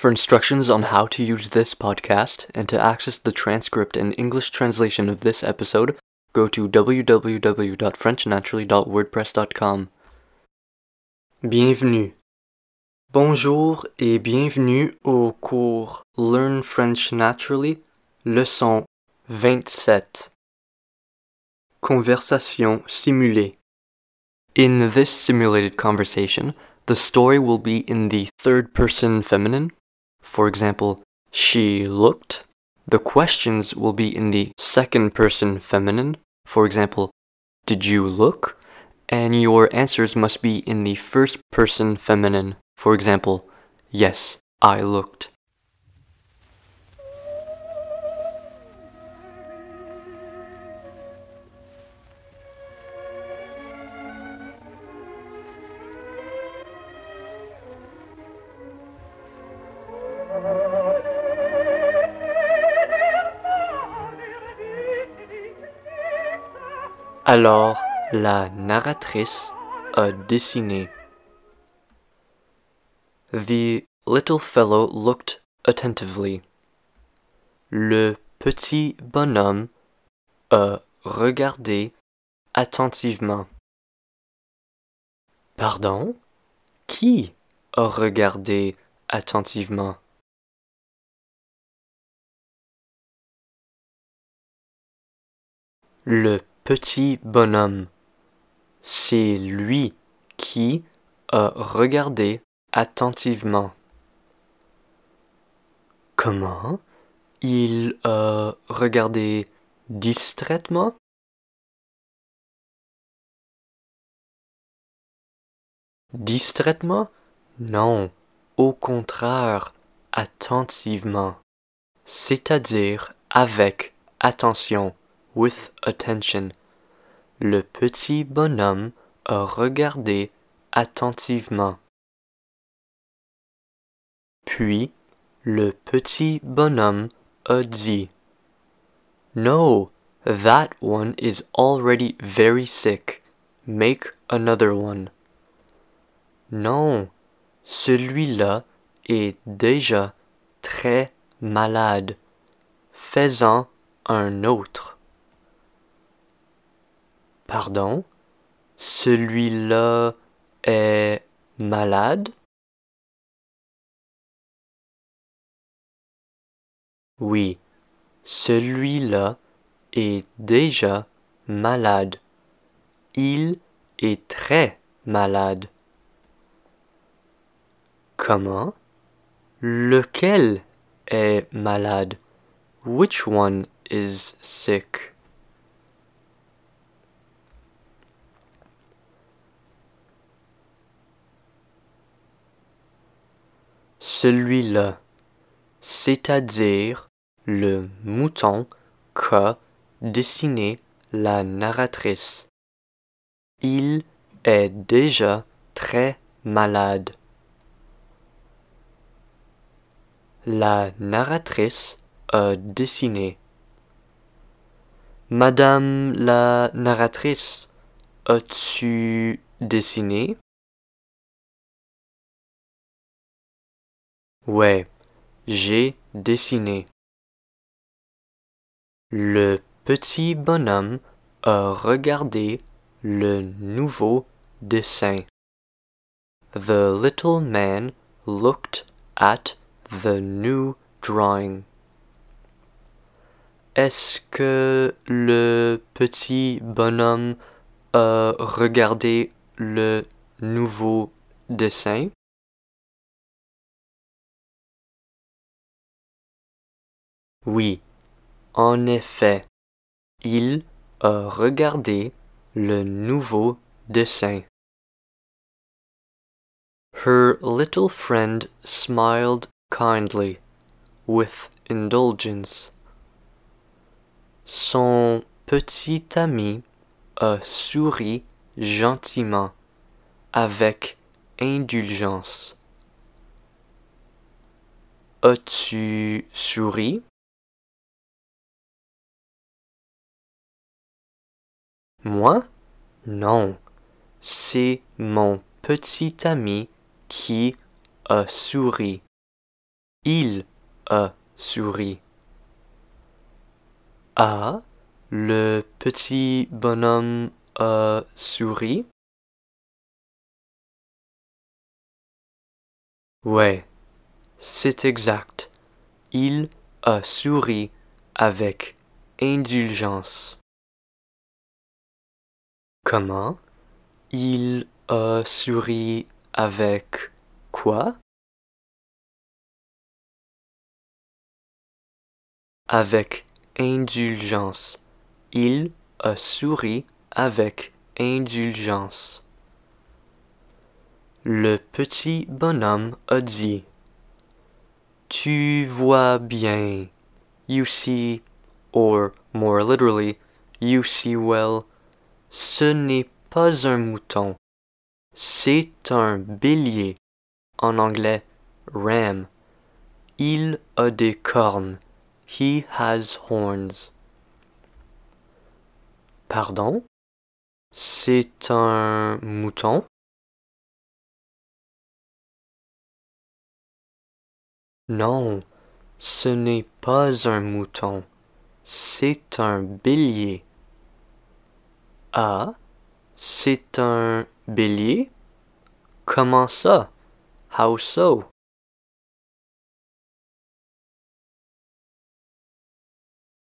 For instructions on how to use this podcast and to access the transcript and English translation of this episode, go to www.frenchnaturally.wordpress.com. Bienvenue. Bonjour et bienvenue au cours Learn French Naturally, leçon 27. Conversation simulée. In this simulated conversation, the story will be in the third person feminine. For example, she looked. The questions will be in the second person feminine. For example, did you look? And your answers must be in the first person feminine. For example, yes, I looked. Alors, la narratrice a dessiné. The little fellow looked attentively. Le petit bonhomme a regardé attentivement. Pardon? Qui a regardé attentivement? Le petit bonhomme. C'est lui qui a regardé attentivement. Comment Il a regardé distraitement? Distraitement? Non, au contraire, attentivement, c'est-à-dire avec attention, with attention. Le petit bonhomme a regardé attentivement. Puis, le petit bonhomme a dit No, that one is already very sick. Make another one. Non, celui-là est déjà très malade. Fais-en un autre. Pardon. Celui-là est malade. Oui, celui-là est déjà malade. Il est très malade. Comment? Lequel est malade? Which one is sick? Celui-là, c'est-à-dire le mouton qu'a dessiné la narratrice. Il est déjà très malade. La narratrice a dessiné. Madame la narratrice, as-tu dessiné? Ouais, j'ai dessiné. Le petit bonhomme a regardé le nouveau dessin. The little man looked at the new drawing. Est-ce que le petit bonhomme a regardé le nouveau dessin? Oui, en effet, il a regardé le nouveau dessin. Her little friend smiled kindly, with indulgence. Son petit ami a souri gentiment, avec indulgence. As-tu souri? Moi Non, c'est mon petit ami qui a souri. il a souri. Ah, le petit bonhomme a souri? Ouais, c'est exact. Il a souri avec indulgence. Comment Il a souri avec quoi? Avec indulgence. Il a souri avec indulgence. Le petit bonhomme a dit Tu vois bien. You see, or more literally, you see well. Ce n'est pas un mouton. C'est un bélier. En anglais, ram. Il a des cornes. He has horns. Pardon? C'est un mouton? Non, ce n'est pas un mouton, c'est un bélier. Ah, c'est un bélier? Comment ça? How so?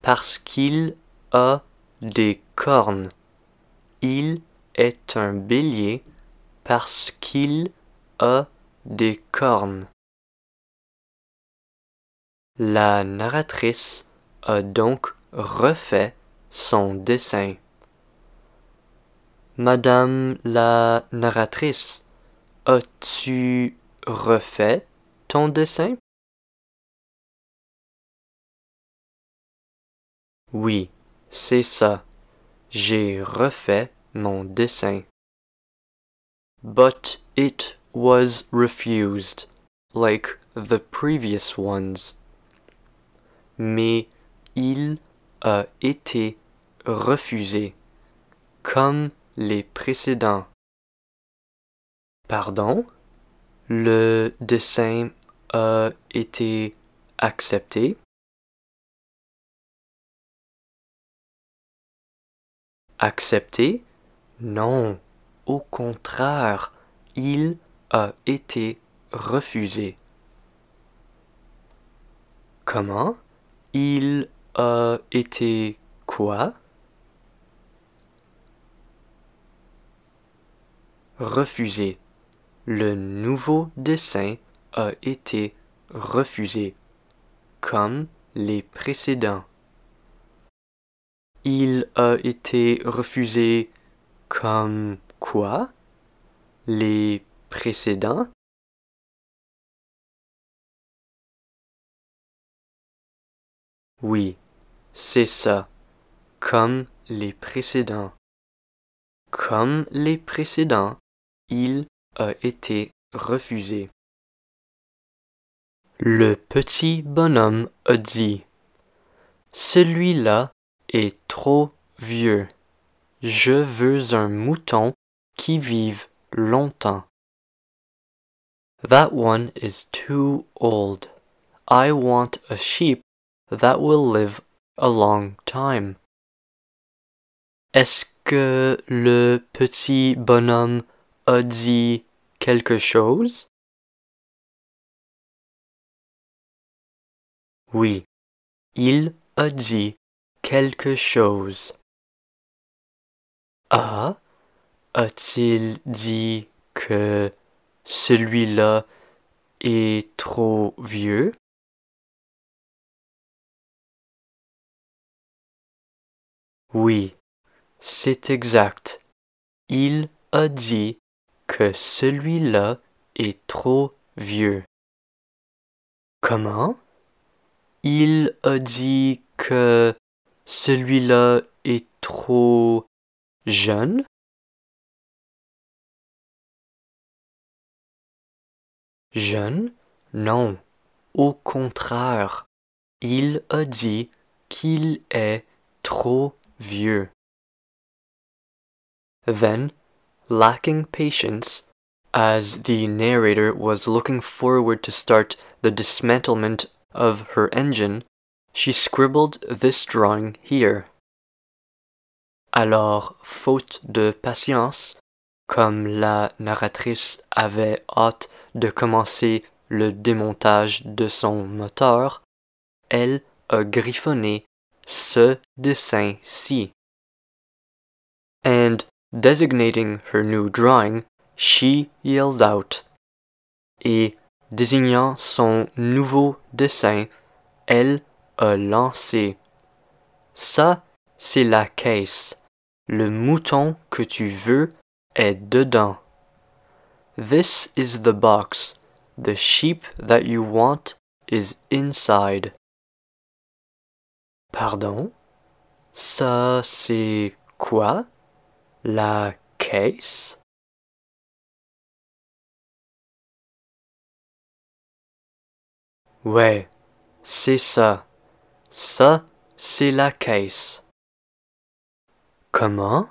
Parce qu'il a des cornes. Il est un bélier parce qu'il a des cornes. La narratrice a donc refait son dessin. Madame la narratrice, as-tu refait ton dessin? Oui, c'est ça. J'ai refait mon dessin. But it was refused, like the previous ones mais il a été refusé, comme les précédents. Pardon? Le dessin a été accepté? Accepté? Non, au contraire, il a été refusé. Comment? Il a été quoi? Refusé. Le nouveau dessin a été refusé, comme les précédents. Il a été refusé comme quoi? Les précédents? Oui, c'est ça, comme les précédents. Comme les précédents, il a été refusé. Le petit bonhomme a dit Celui-là est trop vieux. Je veux un mouton qui vive longtemps. That one is too old. I want a sheep that will live a long time. Est-ce que le petit bonhomme a dit quelque chose? Oui, il a dit quelque chose. Ah, a-t-il dit que celui-là est trop vieux? Oui, c'est exact. Il a dit que celui-là est trop vieux. Comment? Il a dit que celui-là est trop jeune? Jeune? Non, au contraire. Il a dit qu'il est trop vieux. Then, lacking patience, As the narrator was looking forward to start the dismantlement of her engine, she scribbled this drawing here. Alors, faute de patience, comme la narratrice avait hâte de commencer le démontage de son moteur, elle a griffonné ce dessin-ci. And designating her new drawing, she yelled out. Et désignant son nouveau dessin, elle a lancé. Ça, c'est la caisse. Le mouton que tu veux est dedans. This is the box. The sheep that you want is inside. Pardon? Ça, c'est quoi? La caisse? Ouais, c'est ça. Ça, c'est la caisse. Comment?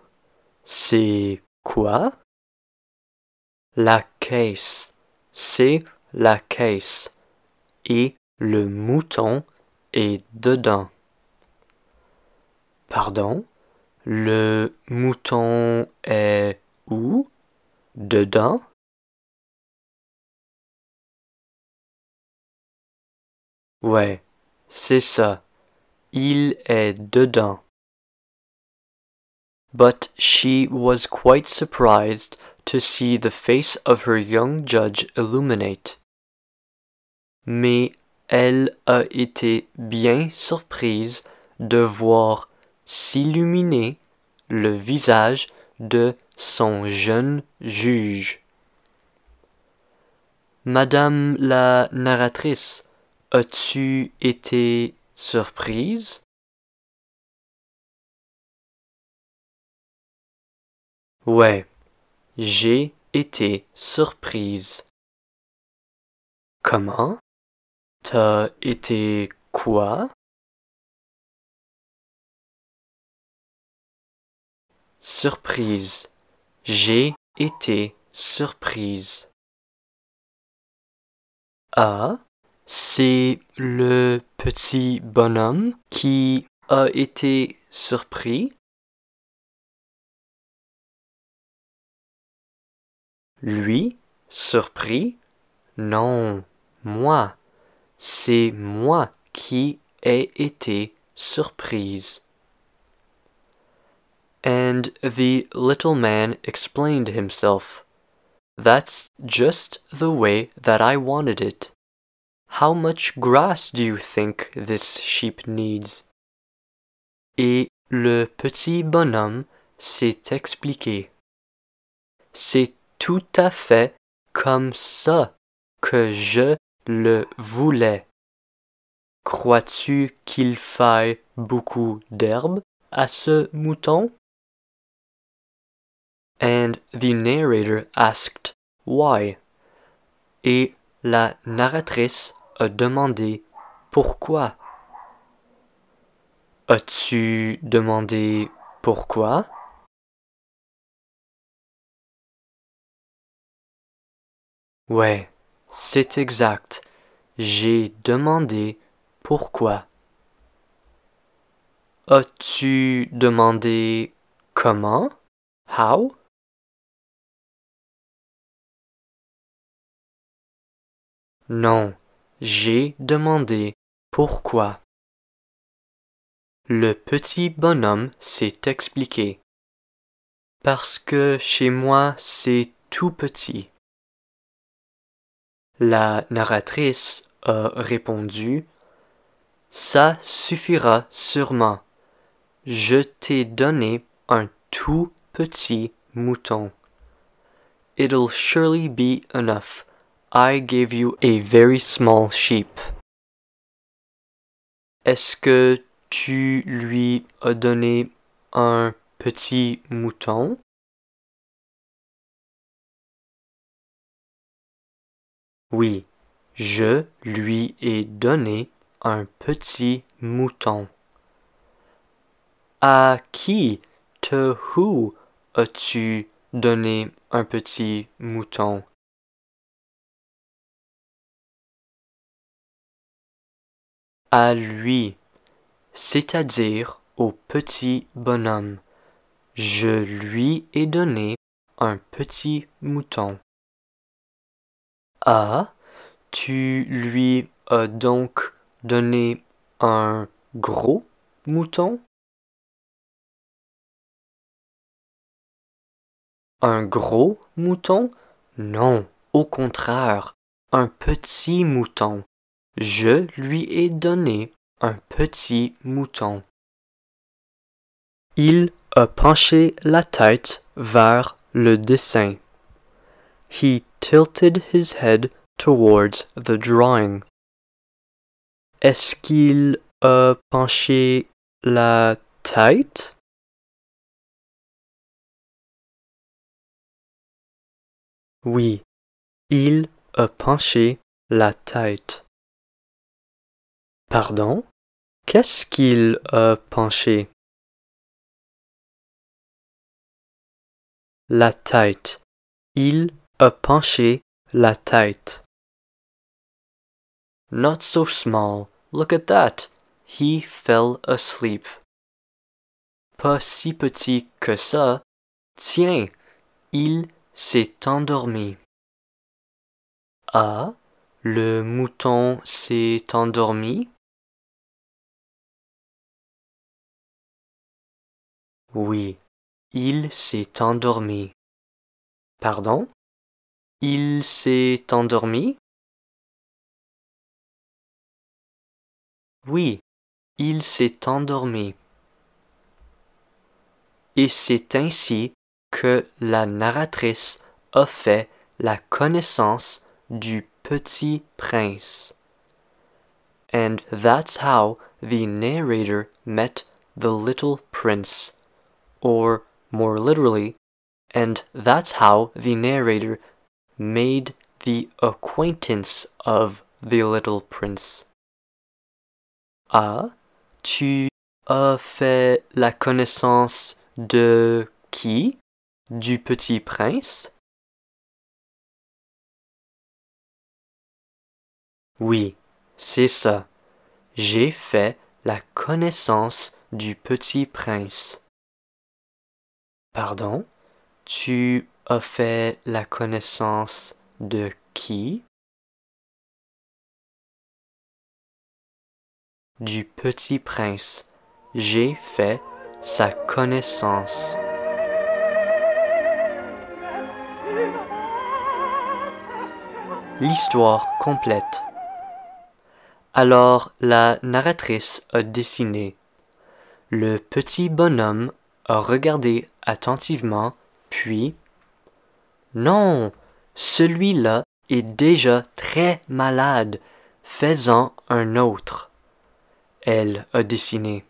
C'est quoi? La caisse. C'est la caisse. Et le mouton est dedans. Pardon? Le mouton est où? Dedans? Ouais, c'est ça. Il est dedans. But she was quite surprised to see the face of her young judge illuminate. Mais elle a été bien surprise de voir s'illuminer le visage de son jeune juge. Madame la narratrice, as-tu été surprise? Ouais, j'ai été surprise. Comment? T'as été quoi? Surprise. J'ai été surprise. Ah, c'est le petit bonhomme qui a été surpris. Lui, surpris? Non, moi. C'est moi qui ai été surprise. And the little man explained himself. That's just the way that I wanted it. How much grass do you think this sheep needs? Et le petit bonhomme s'est expliqué. C'est tout à fait comme ça que je le voulais. Crois-tu qu'il faille beaucoup d'herbe à ce mouton? And the narrator asked why. Et la narratrice a demandé pourquoi. As-tu demandé pourquoi? Ouais, c'est exact. J'ai demandé pourquoi. As-tu demandé comment? How? Non, j'ai demandé pourquoi. Le petit bonhomme s'est expliqué. Parce que chez moi c'est tout petit. La narratrice a répondu Ça suffira sûrement. Je t'ai donné un tout petit mouton. It'll surely be enough. I gave you a very small sheep. Est-ce que tu lui as donné un petit mouton? Oui, je lui ai donné un petit mouton. À qui, to who, as-tu donné un petit mouton? À lui, c'est-à-dire au petit bonhomme. Je lui ai donné un petit mouton. Ah, tu lui as donc donné un gros mouton? Un gros mouton? Non, au contraire, un petit mouton. Je lui ai donné un petit mouton. Il a penché la tête vers le dessin. He tilted his head towards the drawing. Est-ce qu'il a penché la tête? Oui, il a penché la tête. Pardon? Qu'est-ce qu'il a penché? La tête. Il a penché la tête. Not so small. Look at that. He fell asleep. Pas si petit que ça. Tiens, il s'est endormi. Ah, le mouton s'est endormi? Oui, il s'est endormi. Pardon? Il s'est endormi? Oui, il s'est endormi. Et c'est ainsi que la narratrice a fait la connaissance du petit prince. And that's how the narrator met the little prince. Or, more literally, and that's how the narrator made the acquaintance of the little prince. Ah, tu as fait la connaissance de qui du petit prince Oui, c'est ça. J'ai fait la connaissance du petit prince. Pardon? Tu as fait la connaissance de qui? Du petit prince. J'ai fait sa connaissance. L'histoire complète. Alors la narratrice a dessiné. Le petit bonhomme a regardé attentivement, puis Non, celui-là est déjà très malade, faisant un autre. Elle a dessiné.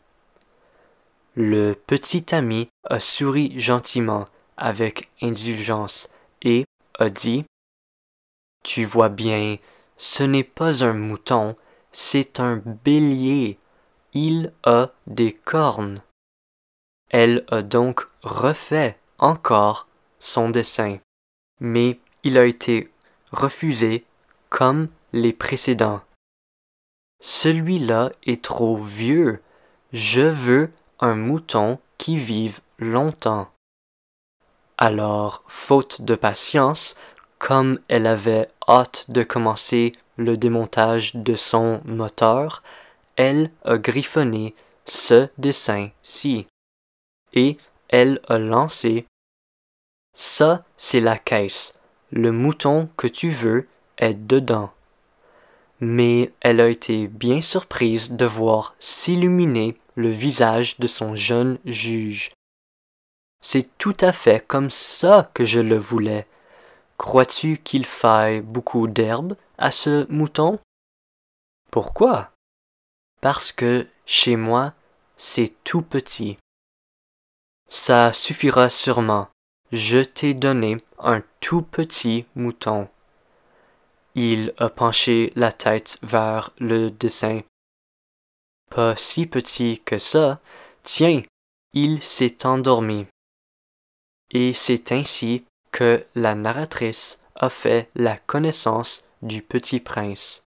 Le petit ami a souri gentiment, avec indulgence, et a dit tu vois bien, ce n'est pas un mouton, c'est un bélier. Il a des cornes. Elle a donc refait encore son dessin, mais il a été refusé comme les précédents. Celui-là est trop vieux. Je veux un mouton qui vive longtemps. Alors, faute de patience, comme elle avait hâte de commencer le démontage de son moteur, elle a griffonné ce dessin-ci. Et elle a lancé Ça, c'est la caisse. Le mouton que tu veux est dedans. Mais elle a été bien surprise de voir s'illuminer le visage de son jeune juge. C'est tout à fait comme ça que je le voulais, Crois-tu qu'il faille beaucoup d'herbe à ce mouton? Pourquoi? Parce que chez moi, c'est tout petit. Ça suffira sûrement. Je t'ai donné un tout petit mouton. Il a penché la tête vers le dessin. Pas si petit que ça. Tiens, il s'est endormi. Et c'est ainsi que la narratrice a fait la connaissance du petit prince.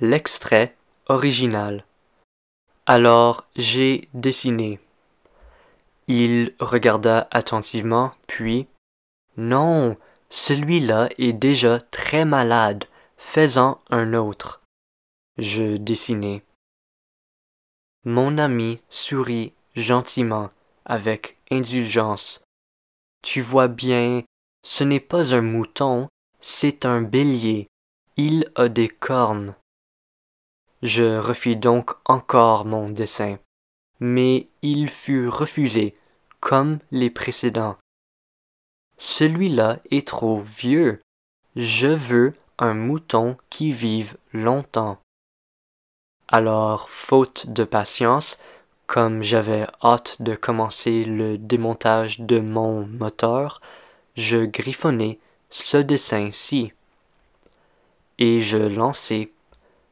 L'extrait original. Alors j'ai dessiné. Il regarda attentivement, puis Non, celui-là est déjà très malade, faisant un autre. Je dessinai. Mon ami sourit gentiment, avec indulgence. Tu vois bien, ce n'est pas un mouton, c'est un bélier. Il a des cornes. Je refis donc encore mon dessin, mais il fut refusé, comme les précédents. Celui-là est trop vieux. Je veux un mouton qui vive longtemps. Alors, faute de patience, comme j'avais hâte de commencer le démontage de mon moteur, je griffonnai ce dessin-ci. Et je lançai.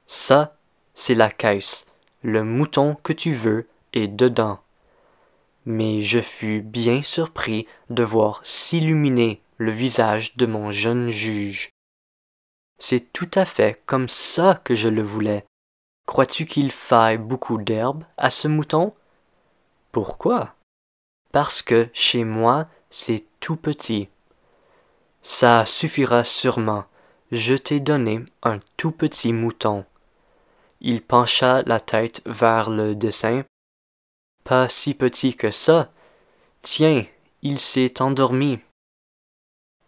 Ça, c'est la caisse. Le mouton que tu veux est dedans. Mais je fus bien surpris de voir s'illuminer le visage de mon jeune juge. C'est tout à fait comme ça que je le voulais. Crois-tu qu'il faille beaucoup d'herbe à ce mouton? Pourquoi? Parce que chez moi c'est tout petit. Ça suffira sûrement. Je t'ai donné un tout petit mouton. Il pencha la tête vers le dessin. Pas si petit que ça. Tiens, il s'est endormi.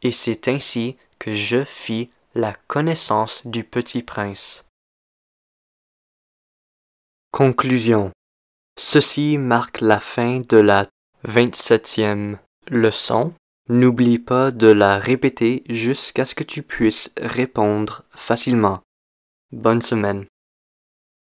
Et c'est ainsi que je fis la connaissance du petit prince. Conclusion. Ceci marque la fin de la 27e leçon. N'oublie pas de la répéter jusqu'à ce que tu puisses répondre facilement. Bonne semaine.